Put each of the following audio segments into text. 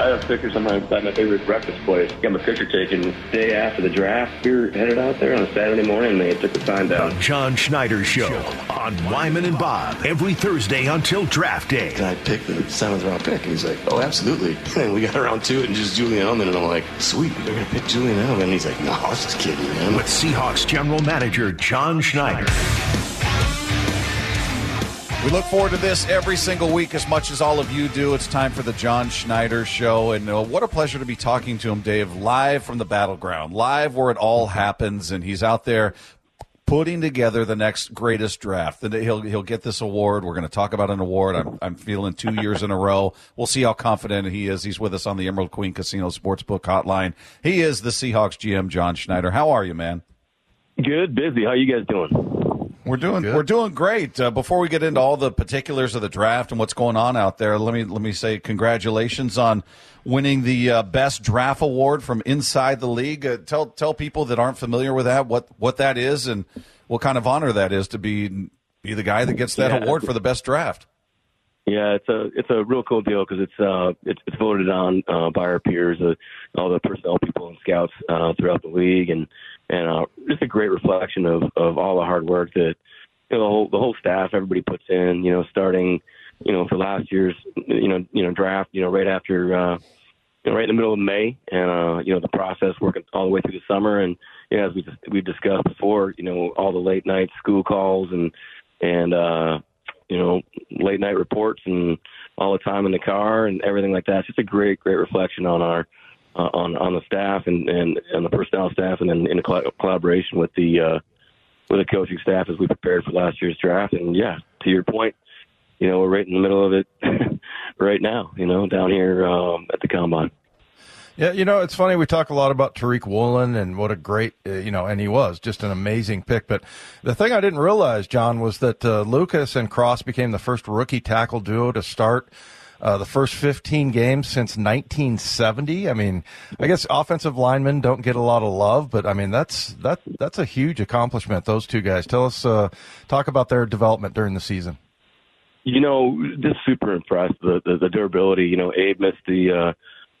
I have pictures of my, at my favorite breakfast place. Got my picture taken day after the draft. We were headed out there on a Saturday morning, and they took the sign down. John Schneider Show on Wyman and Bob every Thursday until draft day. Can I pick the seventh round pick? And he's like, oh, absolutely. And we got around to it and just Julian Edelman, and I'm like, sweet, they're going to pick Julian Edelman. And he's like, no, I was just kidding, man. With Seahawks general manager John Schneider. We look forward to this every single week as much as all of you do. It's time for the John Schneider Show. And uh, what a pleasure to be talking to him, Dave, live from the battleground, live where it all happens. And he's out there putting together the next greatest draft. And he'll he'll get this award. We're going to talk about an award. I'm I'm feeling two years in a row. We'll see how confident he is. He's with us on the Emerald Queen Casino Sportsbook Hotline. He is the Seahawks GM, John Schneider. How are you, man? Good, busy. How you guys doing? We're doing Good. we're doing great. Uh, before we get into all the particulars of the draft and what's going on out there, let me let me say congratulations on winning the uh, best draft award from inside the league. Uh, tell tell people that aren't familiar with that what what that is and what kind of honor that is to be be the guy that gets that yeah. award for the best draft. Yeah, it's a it's a real cool deal because it's uh it's, it's voted on uh, by our peers, uh, all the personnel people and scouts uh, throughout the league, and and uh, just a great reflection of of all the hard work that you know the whole the whole staff everybody puts in. You know, starting you know for last year's you know you know draft you know right after uh, you know right in the middle of May, and uh, you know the process working all the way through the summer, and you know, as we we discussed before, you know all the late night school calls and and uh, you know late night reports and all the time in the car and everything like that. It's just a great great reflection on our uh, on on the staff and, and and the personnel staff, and then in collaboration with the uh, with the coaching staff as we prepared for last year's draft. And yeah, to your point, you know we're right in the middle of it right now. You know, down here um, at the combine. Yeah, you know, it's funny. We talk a lot about Tariq Woolen and what a great, uh, you know, and he was just an amazing pick. But the thing I didn't realize, John, was that uh, Lucas and Cross became the first rookie tackle duo to start uh, the first 15 games since 1970. I mean, I guess offensive linemen don't get a lot of love, but I mean that's that that's a huge accomplishment. Those two guys. Tell us, uh, talk about their development during the season. You know, just super impressed the the, the durability. You know, Abe missed the. Uh,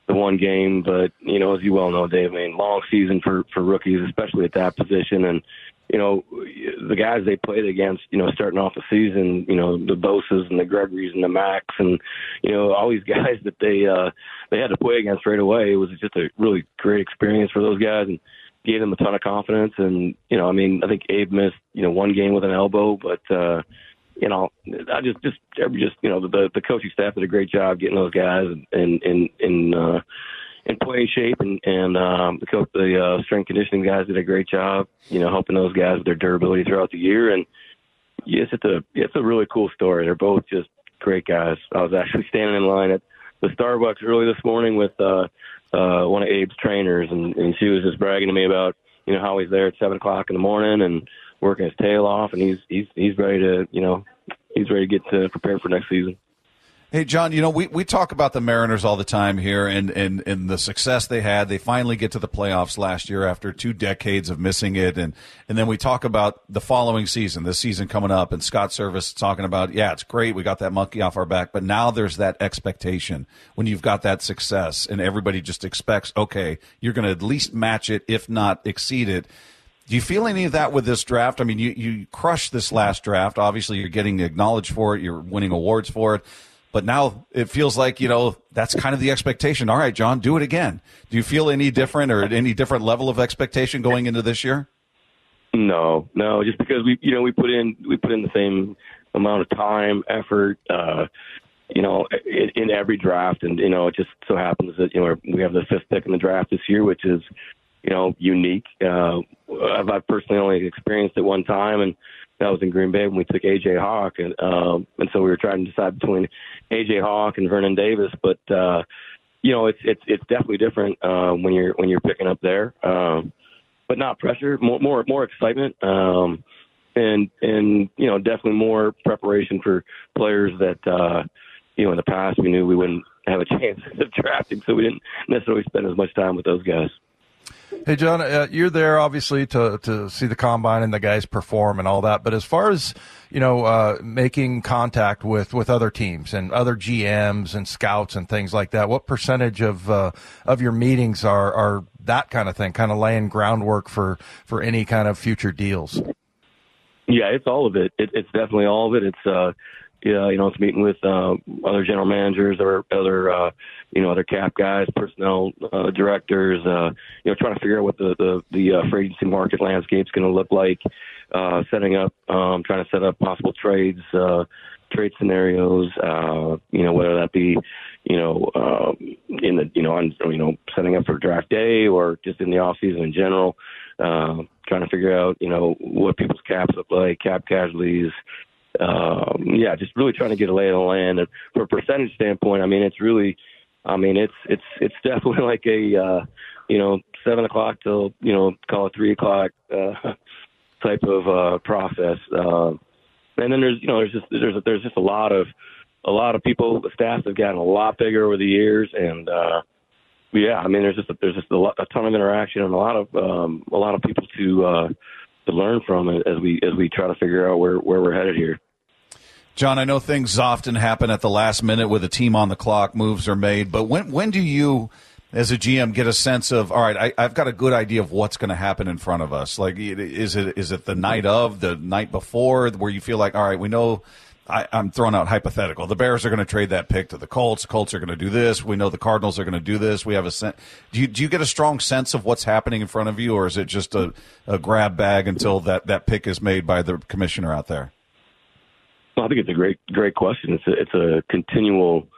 the one game, but you know, as you well know, Dave, I mean, long season for for rookies, especially at that position, and you know, the guys they played against, you know, starting off the season, you know, the Bosa's and the Gregory's and the Max and, you know, all these guys that they, uh, they had to play against right away. It was just a really great experience for those guys and gave them a ton of confidence. And, you know, I mean, I think Abe missed, you know, one game with an elbow, but, uh, you know, I just, just, just, you know, the, the coaching staff did a great job getting those guys and in, in, uh, in playing shape, and and um, the coach, the uh, strength conditioning guys did a great job, you know, helping those guys with their durability throughout the year. And yes, it's a it's a really cool story. They're both just great guys. I was actually standing in line at the Starbucks early this morning with uh, uh, one of Abe's trainers, and, and she was just bragging to me about you know how he's there at seven o'clock in the morning and working his tail off, and he's he's he's ready to you know he's ready to get to prepare for next season. Hey, John, you know, we, we talk about the Mariners all the time here and, and, and the success they had. They finally get to the playoffs last year after two decades of missing it. And, and then we talk about the following season, this season coming up, and Scott Servais talking about, yeah, it's great. We got that monkey off our back. But now there's that expectation when you've got that success and everybody just expects, okay, you're going to at least match it, if not exceed it. Do you feel any of that with this draft? I mean, you, you crushed this last draft. Obviously, you're getting acknowledged for it. You're winning awards for it. But now it feels like, you know, that's kind of the expectation. All right, John, do it again. Do you feel any different or any different level of expectation going into this year? No, no, just because we, you know, we put in, we put in the same amount of time, effort, uh, you know, in, in every draft. And, you know, it just so happens that, you know, we have the fifth pick in the draft this year, which is, you know, unique. Uh, I've personally only experienced it one time and, that was in Green Bay when we took AJ Hawk, and um, and so we were trying to decide between AJ Hawk and Vernon Davis, but uh, you know it's it's it's definitely different uh, when you're when you're picking up there, um, but not pressure, more more more excitement, um, and and you know definitely more preparation for players that uh, you know in the past we knew we wouldn't have a chance of drafting, so we didn't necessarily spend as much time with those guys. Hey, John, uh, you're there obviously to, to see the combine and the guys perform and all that. But as far as, you know, uh, making contact with, with other teams and other GMs and scouts and things like that, what percentage of, uh, of your meetings are, are that kind of thing, kind of laying groundwork for, for any kind of future deals? Yeah, it's all of it. it it's definitely all of it. It's, uh, yeah, you know, it's meeting with uh, other general managers or other, uh, you know, other cap guys, personnel uh, directors. Uh, you know, trying to figure out what the the, the uh, free agency market landscape is going to look like. Uh, setting up, um, trying to set up possible trades, uh, trade scenarios. Uh, you know, whether that be, you know, uh, in the, you know, on, you know, setting up for draft day or just in the off season in general. Uh, trying to figure out, you know, what people's caps look like, cap casualties, um, yeah, just really trying to get a lay of the land. And from a percentage standpoint, I mean, it's really, I mean, it's it's it's definitely like a, uh, you know, seven o'clock till you know, call it three o'clock uh, type of uh, process. Uh, and then there's you know there's just there's there's just a lot of a lot of people. The staff have gotten a lot bigger over the years, and uh, yeah, I mean, there's just a, there's just a, lot, a ton of interaction and a lot of um, a lot of people to. Uh, to learn from as we as we try to figure out where where we're headed here. John, I know things often happen at the last minute with a team on the clock, moves are made, but when when do you as a GM get a sense of all right I, have got a good idea of what's going to happen in front of us like is it is it the night of the night before where you feel like all right we know I, am throwing out hypothetical. The Bears are going to trade that pick to the Colts. Colts are going to do this. We know the Cardinals are going to do this. We have a sense. Do you, do you get a strong sense of what's happening in front of you, or is it just a, a grab bag until that, that pick is made by the commissioner out there? Well, I think it's a great great question. It's a, it's a continual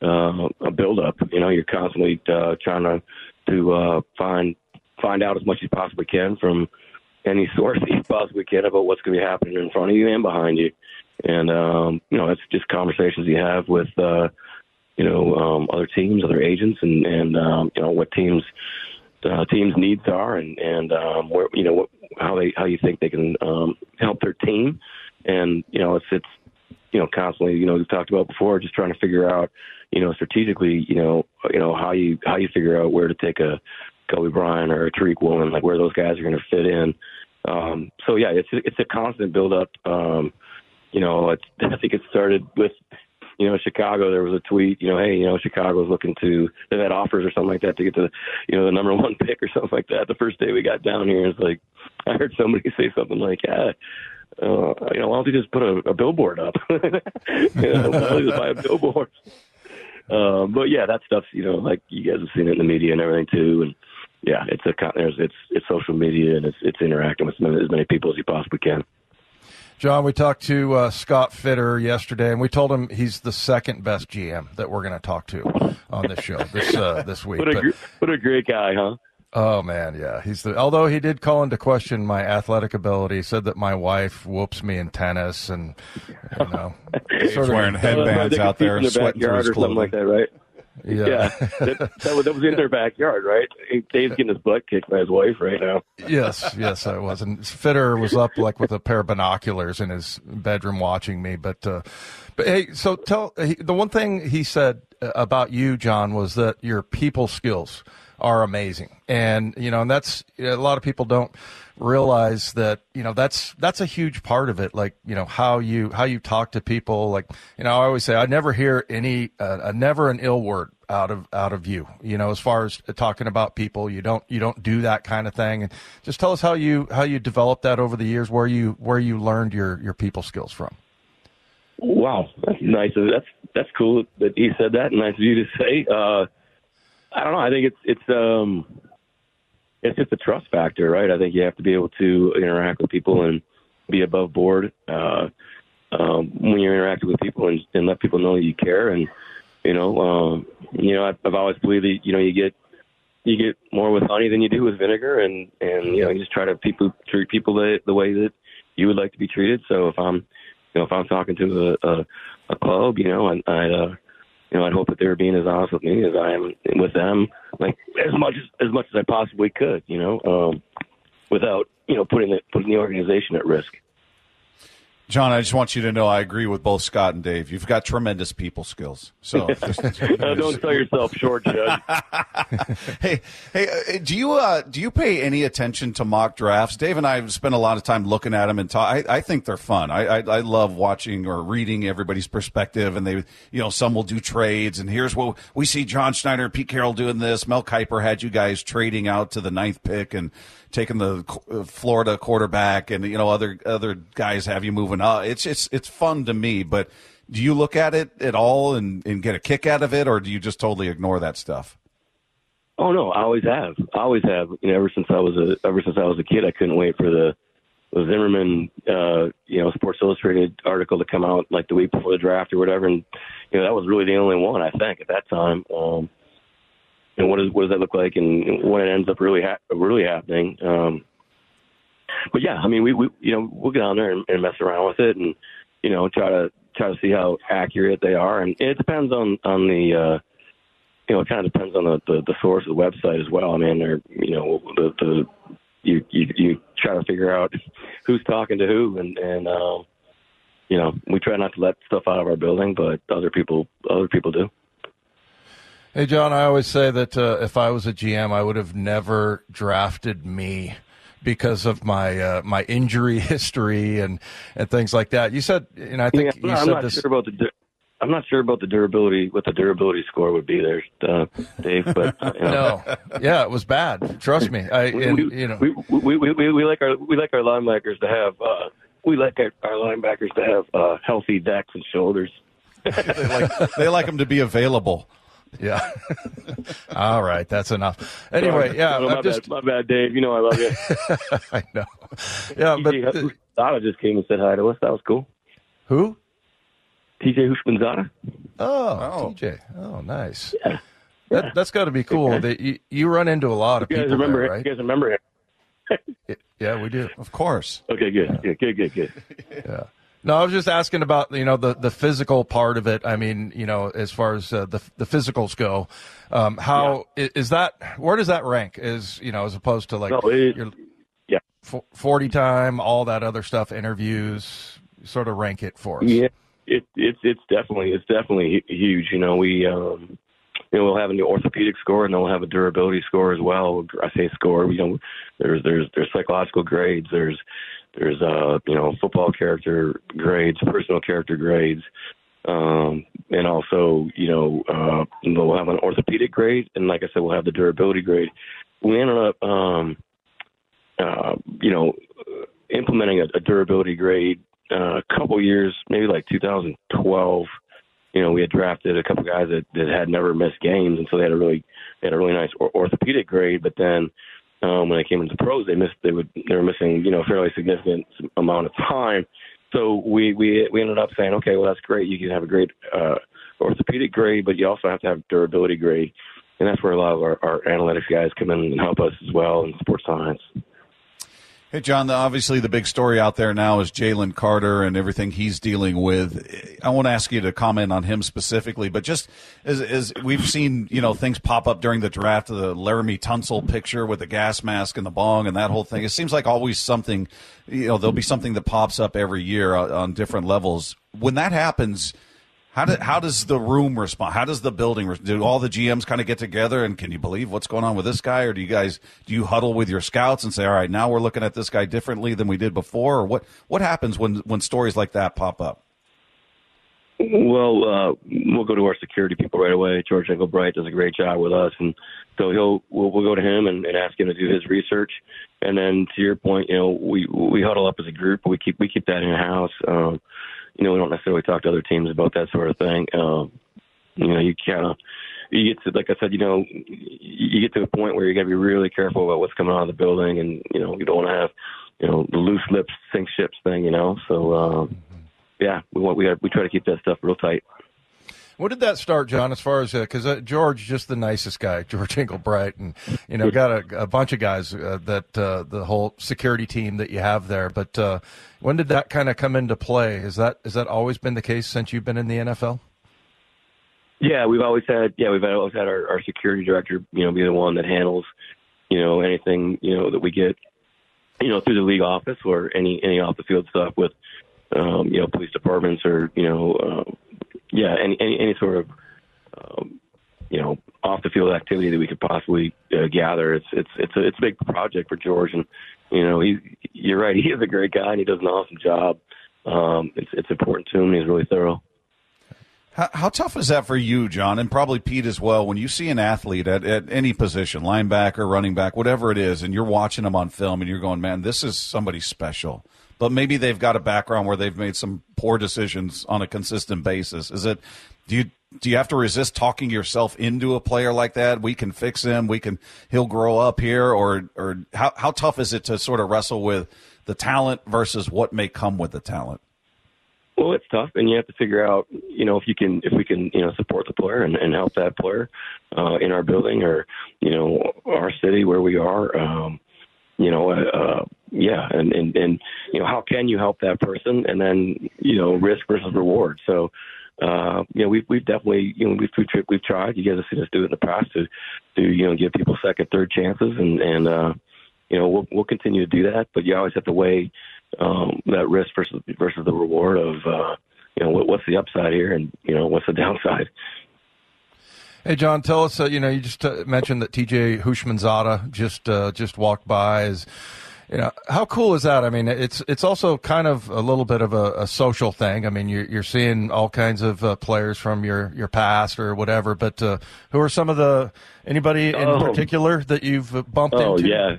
uh, a build up. You know, you're constantly uh, trying to to uh, find find out as much as you possibly can from any source that you possibly can about what's going to be happening in front of you and behind you and um, you know, it's just conversations you have with uh, you know um, other teams, other agents, and and um, you know what teams uh, teams needs are, and and um, where you know what, how they how you think they can um, help their team, and you know it's it's you know constantly you know we've talked about before, just trying to figure out you know strategically you know you know how you how you figure out where to take a Coby Bryant or a Tariq Woolen, like where those guys are going to fit in. Um, so yeah, it's it's a constant build up. Um, you know, it's, I think it started with, you know, Chicago. There was a tweet, you know, hey, you know, Chicago's looking to they've had offers or something like that to get to, you know, the number one pick or something like that. The first day we got down here, it's like I heard somebody say something like, yeah. Uh, you know, why don't you just put a, a billboard up? you know, why don't you just buy a billboard? Um, but yeah, that stuff's you know like you guys have seen it in the media and everything too, and yeah, it's a there's it's it's social media and it's it's interacting with as many people as you possibly can. John, we talked to uh, Scott Fitter yesterday, and we told him he's the second best GM that we're going to talk to on this show this uh, this week. what, a, but, what a great guy, huh? Oh man, yeah, he's the. Although he did call into question my athletic ability, he said that my wife whoops me in tennis, and you know, sort of wearing headbands out there, sweating through his or something like that, right? Yeah, yeah. That, that, was, that was in their backyard, right? Dave's getting his butt kicked by his wife right now. yes, yes, I was. And Fitter was up like with a pair of binoculars in his bedroom watching me. But, uh, but hey, so tell the one thing he said about you, John, was that your people skills are amazing, and you know, and that's a lot of people don't realize that you know that's that's a huge part of it. Like you know how you how you talk to people. Like you know i always say i never hear any uh, never an ill word out of out of you. You know as far as talking about people you don't you don't do that kind of thing. And just tell us how you how you developed that over the years where you where you learned your your people skills from. Wow. That's nice. That's that's cool that he said that. Nice of you to say. Uh i don't know i think it's it's um it's just a trust factor, right? I think you have to be able to interact with people and be above board uh, um, when you're interacting with people and, and let people know you care. And you know, um, you know, I've, I've always believed that you know you get you get more with honey than you do with vinegar, and and you know you just try to people treat people the, the way that you would like to be treated. So if I'm you know if I'm talking to a a, a club, you know, I, I uh, you know, I'd hope that they were being as honest with me as I am with them, like as much as as much as I possibly could, you know, um, without you know putting the putting the organization at risk. John, I just want you to know I agree with both Scott and Dave. You've got tremendous people skills. So Uh, don't sell yourself short, Judge. hey, hey, uh, do you uh, do you pay any attention to mock drafts? Dave and I have spent a lot of time looking at them and talk. I, I think they're fun. I, I I love watching or reading everybody's perspective, and they, you know, some will do trades, and here's what we see: John Schneider, Pete Carroll doing this. Mel Kiper had you guys trading out to the ninth pick and taking the uh, Florida quarterback, and you know, other other guys have you moving up. It's it's it's fun to me, but. Do you look at it at all and, and get a kick out of it, or do you just totally ignore that stuff? Oh no, I always have. I always have. You know, ever since I was a ever since I was a kid, I couldn't wait for the the Zimmerman, uh, you know, Sports Illustrated article to come out like the week before the draft or whatever. And you know, that was really the only one I think at that time. Um, and what does what does that look like, and when it ends up really ha- really happening? Um, but yeah, I mean, we, we you know we'll get on there and, and mess around with it, and you know try to try to see how accurate they are, and it depends on on the. Uh, you know, it kind of depends on the, the, the source of the website as well. I mean, they're, you know, the, the, you, you, you try to figure out who's talking to who and, and, um, you know, we try not to let stuff out of our building, but other people, other people do. Hey, John, I always say that uh, if I was a GM, I would have never drafted me because of my uh, my injury history and, and things like that. You said, and I think yeah, you I'm said not this. sure about the. I'm not sure about the durability, what the durability score would be there, uh, Dave. But uh, you know. No, yeah, it was bad. Trust me. I, and, we, you know, we, we, we, we, we like our we like our linebackers to have uh, we like our, our linebackers to have uh, healthy backs and shoulders. they like they like them to be available. Yeah. All right, that's enough. Anyway, yeah, oh, No, my, I'm just, bad, my bad, Dave. You know I love you. I know. Yeah, but TJ Zada just came and said hi to us. That was cool. who? TJ Houshmandzadeh. Oh, Oh. TJ. Oh, nice. Yeah. That, that's got to be cool. That you, you run into a lot of You guys people remember there, right? You guys remember him? Yeah, we do. Of course. Okay, good. Yeah, good, good, good. Yeah. No, I was just asking about you know the the physical part of it. I mean, you know, as far as uh, the the physicals go, um, how i- is that? Where does that rank? Is you know, as opposed to like No, it- your yeah. forty time, all that other stuff, interviews, sort of rank it for us. Yeah, it, it's it's definitely it's definitely huge. You know, we um, you know we'll have a new orthopedic score and then we'll have a durability score as well. I say score. You know, there's there's there's psychological grades. There's there's uh you know football character grades, personal character grades. Um, and also, you know, uh, we'll have an orthopedic grade, and like I said, we'll have the durability grade. We ended up, um, uh, you know, implementing a, a durability grade uh, a couple years, maybe like 2012. You know, we had drafted a couple guys that, that had never missed games, and so they had a really they had a really nice or- orthopedic grade. But then um, when they came into the pros, they missed they would they were missing you know a fairly significant amount of time. So we we we ended up saying, okay, well that's great. You can have a great uh, orthopedic grade, but you also have to have durability grade, and that's where a lot of our, our analytics guys come in and help us as well in sports science. Hey, John, obviously the big story out there now is Jalen Carter and everything he's dealing with. I won't ask you to comment on him specifically, but just as, as we've seen, you know, things pop up during the draft, the Laremy Tunsil picture with the gas mask and the bong and that whole thing. It seems like always something, you know, there'll be something that pops up every year on, on different levels. When that happens, how, do, how does the room respond? How does the building? Do all the GMs kind of get together and can you believe what's going on with this guy, or do you guys do you huddle with your scouts and say, all right, now we're looking at this guy differently than we did before, or what? What happens when when stories like that pop up? Well, uh, we'll go to our security people right away. George Engelbright does a great job with us, and so he'll we'll, we'll go to him and, and ask him to do his research. And then to your point, you know, we we huddle up as a group. We keep we keep that in house. Um, you know, we don't necessarily talk to other teams about that sort of thing. Um, you know, you kind of you get to like I said, you know, you get to a point where you got to be really careful about what's coming out of the building, and you know, you don't want to have you know the loose lips sink ships thing. You know, so. Um, yeah, we want we we try to keep that stuff real tight. What did that start, John? As far as because uh, George, just the nicest guy, George Englebright, and you know, got a, a bunch of guys uh, that uh, the whole security team that you have there. But uh, when did that kind of come into play? Is that is that always been the case since you've been in the NFL? Yeah, we've always had yeah we've always had our, our security director you know be the one that handles you know anything you know that we get you know through the league office or any any off the field stuff with um, you know, police departments or you know, uh, yeah, any, any any sort of um, you know off the field activity that we could possibly uh, gather. It's it's it's a it's a big project for George, and you know he you're right. He is a great guy and he does an awesome job. Um, it's it's important to him. He's really thorough. How, how, tough is that for you, John, and probably Pete as well? When you see an athlete at, at any position, linebacker, running back, whatever it is, and you're watching them on film, and you're going, "Man, this is somebody special." But maybe they've got a background where they've made some poor decisions on a consistent basis. Is it? Do you do you have to resist talking yourself into a player like that? We can fix him. We can. He'll grow up here, or or how how tough is it to sort of wrestle with the talent versus what may come with the talent? Well, it's tough, and you have to figure out, you know, if you can, if we can, you know, support the player and, and help that player uh, in our building or, you know, our city where we are. Um, you know, uh, uh, yeah, and, and and you know, how can you help that person, and then you know, risk versus reward. So, uh, you know, we've we've definitely, you know, we've we've, we've tried. You guys have seen us do it in the past to, to you know, give people second, third chances, and and uh, you know, we'll we'll continue to do that. But you always have to weigh um, that risk versus versus the reward of uh, you know what, what's the upside here and you know what's the downside. Hey John, tell us. Uh, you know, you just uh, mentioned that T.J. Houshmandzadeh just uh, just walked by. Is you know how cool is that? I mean, it's it's also kind of a little bit of a, a social thing. I mean, you're, you're seeing all kinds of uh, players from your your past or whatever. But uh, who are some of the anybody in oh. particular that you've bumped oh, into? Oh yeah,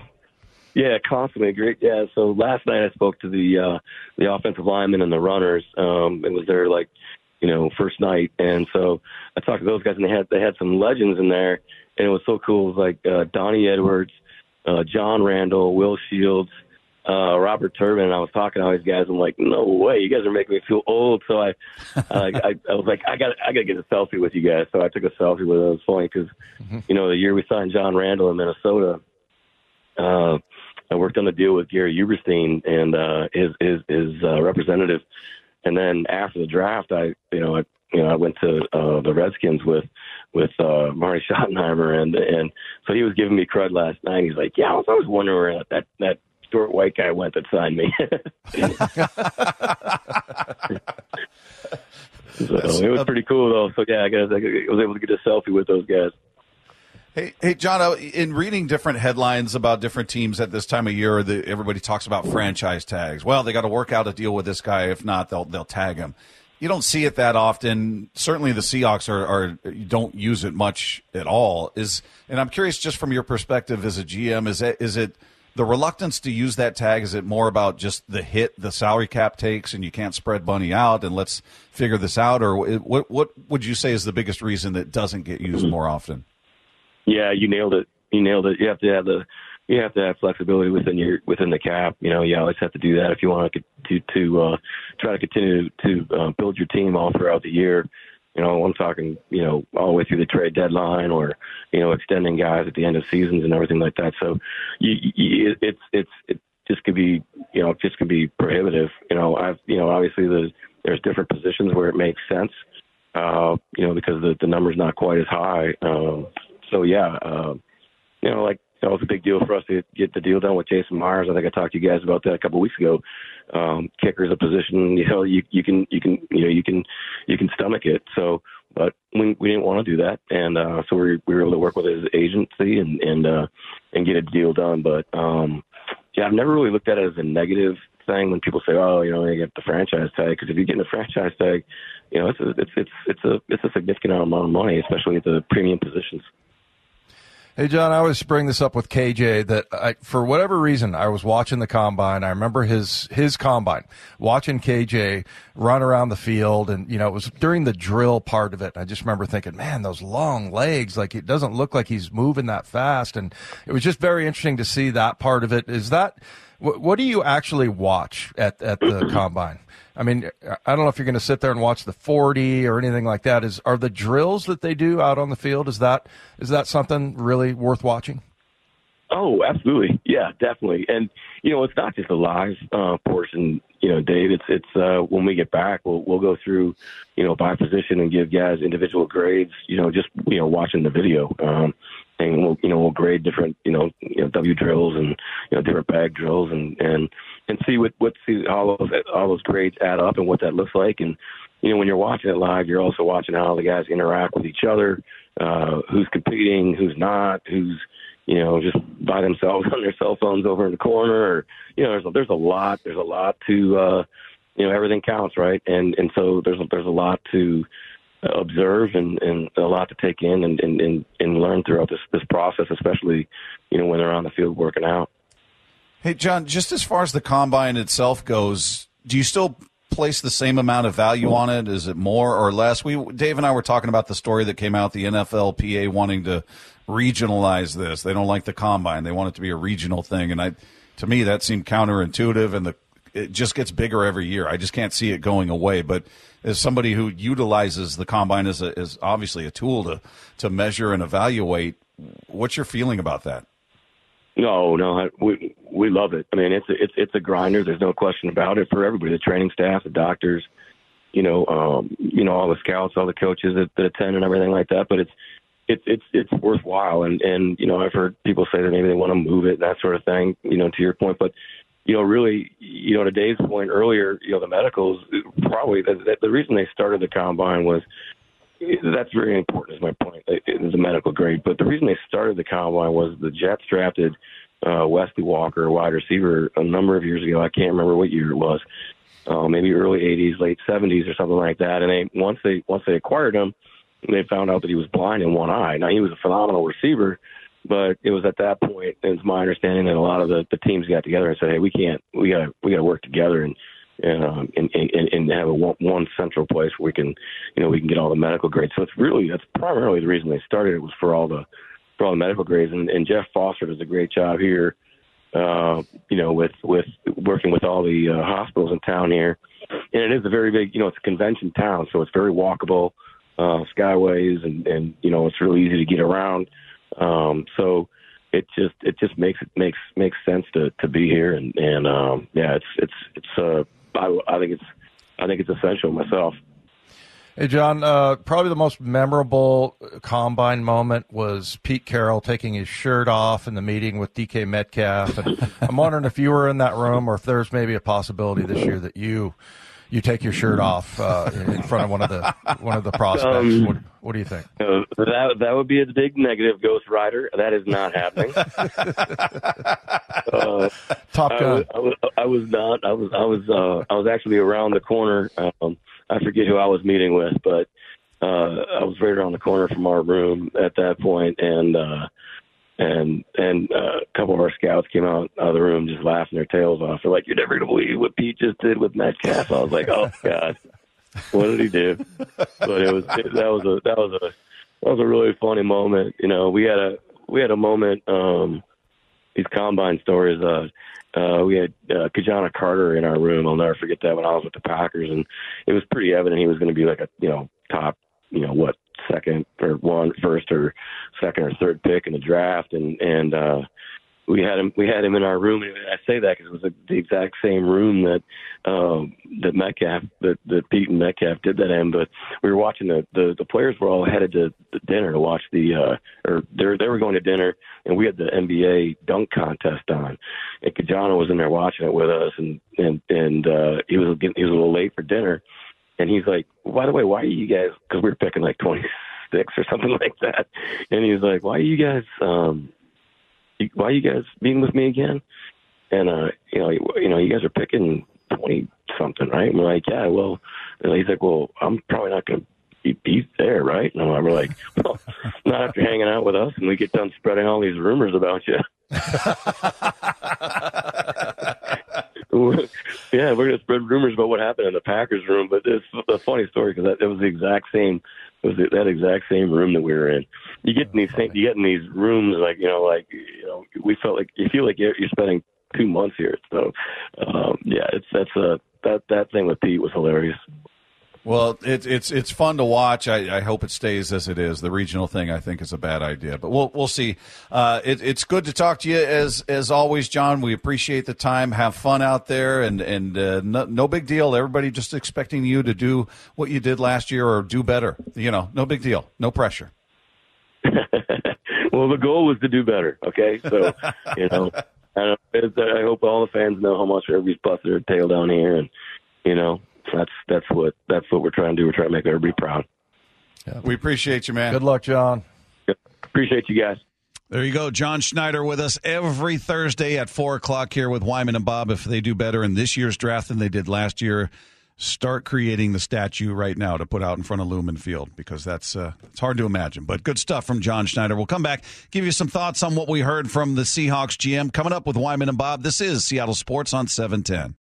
yeah, constantly great. Yeah, so last night I spoke to the uh, the offensive linemen and the runners. Um, it was their like, you know, first night, and so I talked to those guys, and they had they had some legends in there, and it was so cool. It was like uh, Donnie Edwards, uh, John Randle, Will Shields, uh, Robert Turbin. And I was talking to all these guys. I'm like, no way, you guys are making me feel old. So I, uh, I, I was like, I got, I got to get a selfie with you guys. So I took a selfie with them. It was funny because, mm-hmm. you know, the year we signed John Randle in Minnesota. Uh, I worked on the deal with Gary Uberstine and uh, his his, his uh, representative, and then after the draft, I you know I you know I went to uh, the Redskins with with uh, Marty Schottenheimer, and and so he was giving me crud last night. He's like, yeah, I was always wondering where that that short white guy went that signed me. so it was pretty cool though. So yeah, I guess I was able to get a selfie with those guys. Hey, hey, John. In reading different headlines about different teams at this time of year, the, everybody talks about franchise tags. Well, they got to work out a deal with this guy. If not, they'll they'll tag him. You don't see it that often. Certainly, the Seahawks are, are don't use it much at all. Is and I'm curious, just from your perspective as a GM, is it is it the reluctance to use that tag? Is it more about just the hit the salary cap takes, and you can't spread money out, and let's figure this out, or what? What would you say is the biggest reason that doesn't get used hmm. more often? Yeah, you nailed it. You nailed it. You have to have the you have to have flexibility within your within the cap. You know, you always have to do that if you want to to to uh, try to continue to uh, build your team all throughout the year. You know, I'm talking you know all the way through the trade deadline, or you know extending guys at the end of seasons and everything like that. So, you, you, it's it's it just could be you know just could be prohibitive. You know, I've you know obviously there's there's different positions where it makes sense. Uh, you know, because the the number's not quite as high. Um, so yeah, um, you know, like that was a big deal for us to get the deal done with Jason Myers. I think I talked to you guys about that a couple of weeks ago. Um, kicker is a position, you know, you you can you can you know you can you can stomach it. So, but we we didn't want to do that, and uh, so we we were able to work with his agency and and uh, and get a deal done. But um, yeah, I've never really looked at it as a negative thing when people say, "Oh, you know, you get the franchise tag." Because if you get the franchise tag, you know, it's a, it's it's it's a it's a significant amount of money, especially at the premium positions. Hey, John, I always bring this up with KJ that I, for whatever reason, I was watching the combine. I remember his, his combine, watching KJ run around the field. And, you know, it was during the drill part of it. I just remember thinking, man, those long legs, like it doesn't look like he's moving that fast. And it was just very interesting to see that part of it. Is that, what, what do you actually watch at, at the combine? I mean, I don't know if you're going to sit there and watch the 40 or anything like that. Is are the drills that they do out on the field? Is that is that something really worth watching? Oh, absolutely. Yeah, definitely. And you know, it's not just a live uh, portion. You know, Dave. It's it's uh, when we get back, we'll we'll go through, you know, by position and give guys individual grades. You know, just you know, watching the video. Um, and we'll you know we'll grade different you know you know W drills and you know different bag drills and and and see what what see all those all those grades add up and what that looks like. And you know, when you're watching it live, you're also watching how the guys interact with each other, uh, who's competing, who's not, who's you know just by themselves on their cell phones over in the corner. Or you know, there's a, there's a lot there's a lot to uh, you know everything counts, right? And and so there's a, there's a lot to observe and, and a lot to take in and, and, and, and learn throughout this, this process, especially, you know, when they're on the field working out. Hey, John, just as far as the combine itself goes, do you still place the same amount of value on it? Is it more or less? We Dave and I were talking about the story that came out, the NFLPA wanting to regionalize this. They don't like the combine. They want it to be a regional thing. And I, to me, that seemed counterintuitive and the, it just gets bigger every year. I just can't see it going away. But as somebody who utilizes the combine as a, as obviously a tool to, to measure and evaluate, what's your feeling about that? No, no, we we love it. I mean, it's a, it's it's a grinder. There's no question about it for everybody. The training staff, the doctors, you know, um, you know, all the scouts, all the coaches that, that attend, and everything like that. But it's it's it's it's worthwhile. And and you know, I've heard people say that maybe they want to move it and that sort of thing. You know, to your point, but you know, really, you know, to Dave's point earlier, you know, the medicals probably the, the reason they started the combine was that's very important. Is my point. It, it a medical grade, but the reason they started the combine was the Jets drafted uh, Wesley Walker, wide receiver, a number of years ago. I can't remember what year it was. Uh, maybe early '80s, late '70s, or something like that. And they once they once they acquired him, they found out that he was blind in one eye. Now he was a phenomenal receiver, but it was at that point, it's my understanding that a lot of the, the teams got together and said, "Hey, we can't, we got to, we got to work together and um, and, and and have a one, one central place where we can, you know, we can get all the medical grades." So it's really that's primarily the reason they started it was for all the for all the medical grades. And, and Jeff Foster does a great job here, uh, you know, with with working with all the uh, hospitals in town here. And it is a very big, you know, it's a convention town, so it's very walkable, uh, skyways, and and you know, it's really easy to get around. Um, so it just it just makes it makes makes sense to to be here and and um, yeah, it's it's it's uh I, I think it's I think it's essential myself. Hey, John, uh, probably the most memorable combine moment was Pete Carroll taking his shirt off in the meeting with DK Metcalf. And I'm wondering if you were in that room or if there's maybe a possibility this year that you you take your shirt off uh, in front of one of the one of the prospects. Um, what, what, do you think? Uh, that that would be a big negative, Ghost Rider. That is not happening. uh, Top Gun. I was, I was, I was not. I was I was uh, I was actually around the corner. Um, I forget who I was meeting with, but uh, I was right around the corner from our room at that point, and uh, and and uh, a couple of our scouts came out of the room just laughing their tails off. They're like, "You're never gonna believe what Pete just did with Metcalf." I was like, "Oh God, what did he do?" But it was it, that was a that was a that was a really funny moment. You know, we had a we had a moment. um These combine stories. Uh, uh, we had uh, Ki-Jana Carter in our room. I'll never forget that when I was with the Packers, and it was pretty evident he was going to be like a you know top you know what second or one first or second or third pick in the draft, and and uh, we had him we had him in our room. And I say that because it was the exact same room that um, that Metcalf that that Pete and Metcalf did that in. But we were watching the the, the players were all headed to the dinner to watch the uh, or they they were going to dinner, and we had the NBA dunk contest on. And Ki-Jana was in there watching it with us, and and and uh, he was getting, he was a little late for dinner and he's like, by the way, why are you guys? Because we are picking like 26 or something like that. And he's like, why are you guys? um Why are you guys being with me again? And uh, you know, you know, you guys are picking 20 something, right? And we're like, yeah. Well, and he's like, well, I'm probably not going to be, there, right? And we're like, well, not after hanging out with us, and we get done spreading all these rumors about you. yeah, we're going to spread rumors about what happened in the Packers room, but it's a funny story because it was the exact same. It was that exact same room that we were in. You get in these things, you get in these rooms like you know, like you know, we felt like you feel like you're, you're spending two months here. So, um, yeah, it's that's a that that thing with Pete was hilarious. Well, it, it's it's fun to watch. I, I, hope it stays as it is. The regional thing, I think, is a bad idea, but we'll we'll see. Uh, it, it's good to talk to you as as always, John. We appreciate the time. Have fun out there, and and uh, no, no, big deal. Everybody just expecting you to do what you did last year or do better. You know, no big deal. No pressure. well, the goal was to do better. Okay, so you know. I, I hope all the fans know how much everybody's busted their tail down here, and you know that's that's what that's what we're trying to do. We're trying to make everybody proud. Yeah. We appreciate you, man. Good luck, John. Appreciate you guys. There you go. John Schneider with us every Thursday at 4 o'clock here with Wyman and Bob. If they do better in this year's draft than they did last year, start creating the statue right now to put out in front of Lumen Field because that's uh, it's hard to imagine. But good stuff from John Schneider. We'll come back, give you some thoughts on what we heard from the Seahawks GM. Coming up with Wyman and Bob. This is Seattle Sports on 710.